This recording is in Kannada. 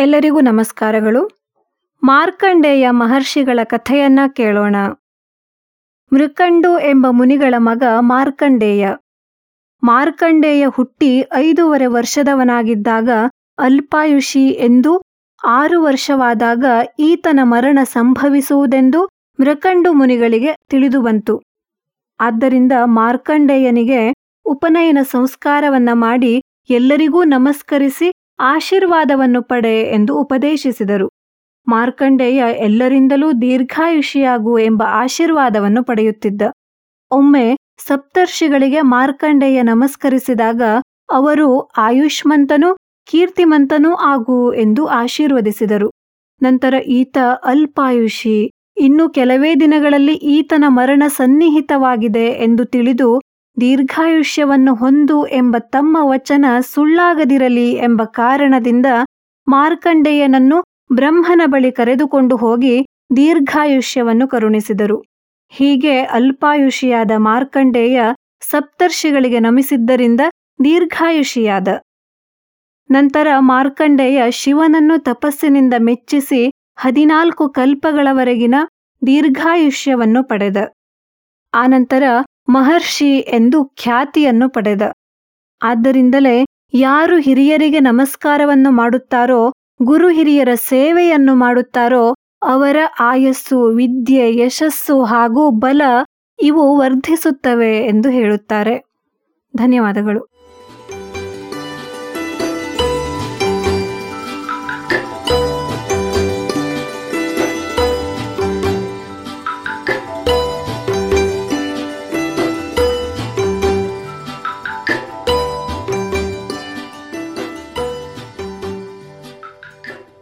ಎಲ್ಲರಿಗೂ ನಮಸ್ಕಾರಗಳು. ಮಾರ್ಕಂಡೇಯ ಮಹರ್ಷಿಗಳ ಕಥೆಯನ್ನ ಕೇಳೋಣ. ಮೃಕಂಡು ಎಂಬ ಮುನಿಗಳ ಮಗ ಮಾರ್ಕಂಡೇಯ. ಮಾರ್ಕಂಡೇಯ ಹುಟ್ಟಿ ಐದೂವರೆ ವರ್ಷದವನಾಗಿದ್ದಾಗ ಅಲ್ಪಾಯುಷಿ ಎಂದು ಆರು ವರ್ಷವಾದಾಗ ಈತನ ಮರಣ ಸಂಭವಿಸುವುದೆಂದು ಮೃಕಂಡು ಮುನಿಗಳಿಗೆ ತಿಳಿದುಬಂತು. ಆದ್ದರಿಂದ ಮಾರ್ಕಂಡೇಯನಿಗೆ ಉಪನಯನ ಸಂಸ್ಕಾರವನ್ನ ಮಾಡಿ ಎಲ್ಲರಿಗೂ ನಮಸ್ಕರಿಸಿ ಆಶೀರ್ವಾದವನ್ನು ಪಡೆ ಎಂದು ಉಪದೇಶಿಸಿದರು. ಮಾರ್ಕಂಡೇಯ ಎಲ್ಲರಿಂದಲೂ ದೀರ್ಘಾಯುಷಿಯಾಗು ಎಂಬ ಆಶೀರ್ವಾದವನ್ನು ಪಡೆಯುತ್ತಿದ್ದ. ಒಮ್ಮೆ ಸಪ್ತರ್ಷಿಗಳಿಗೆ ಮಾರ್ಕಂಡೇಯ ನಮಸ್ಕರಿಸಿದಾಗ ಅವರು ಆಯುಷ್ಮಂತನೂ ಕೀರ್ತಿಮಂತನೂ ಆಗು ಎಂದು ಆಶೀರ್ವದಿಸಿದರು. ನಂತರ ಈತ ಅಲ್ಪಾಯುಷಿ, ಇನ್ನು ಕೆಲವೇ ದಿನಗಳಲ್ಲಿ ಈತನ ಮರಣ ಸನ್ನಿಹಿತವಾಗಿದೆ ಎಂದು ತಿಳಿದು ದೀರ್ಘಾಯುಷ್ಯವನ್ನು ಹೊಂದು ಎಂಬ ತಮ್ಮ ವಚನ ಸುಳ್ಳಾಗದಿರಲಿ ಎಂಬ ಕಾರಣದಿಂದ ಮಾರ್ಕಂಡೇಯನನ್ನು ಬ್ರಹ್ಮನ ಬಳಿ ಕರೆದುಕೊಂಡು ಹೋಗಿ ದೀರ್ಘಾಯುಷ್ಯವನ್ನು ಕರುಣಿಸಿದರು. ಹೀಗೆ ಅಲ್ಪಾಯುಷಿಯಾದ ಮಾರ್ಕಂಡೇಯ ಸಪ್ತರ್ಷಿಗಳಿಗೆ ನಮಿಸಿದ್ದರಿಂದ ದೀರ್ಘಾಯುಷಿಯಾದ. ನಂತರ ಮಾರ್ಕಂಡೇಯ ಶಿವನನ್ನು ತಪಸ್ಸಿನಿಂದ ಮೆಚ್ಚಿಸಿ ಹದಿನಾಲ್ಕು ಕಲ್ಪಗಳವರೆಗಿನ ದೀರ್ಘಾಯುಷ್ಯವನ್ನು ಪಡೆದ. ಆನಂತರ ಮಹರ್ಷಿ ಎಂದು ಖ್ಯಾತಿಯನ್ನು ಪಡೆದ. ಆದ್ದರಿಂದಲೇ ಯಾರು ಹಿರಿಯರಿಗೆ ನಮಸ್ಕಾರವನ್ನು ಮಾಡುತ್ತಾರೋ, ಗುರು ಹಿರಿಯರ ಸೇವೆಯನ್ನು ಮಾಡುತ್ತಾರೋ, ಅವರ ಆಯಸ್ಸು, ವಿದ್ಯೆ, ಯಶಸ್ಸು ಹಾಗೂ ಬಲ ಇವು ವರ್ಧಿಸುತ್ತವೆ ಎಂದು ಹೇಳುತ್ತಾರೆ. ಧನ್ಯವಾದಗಳು.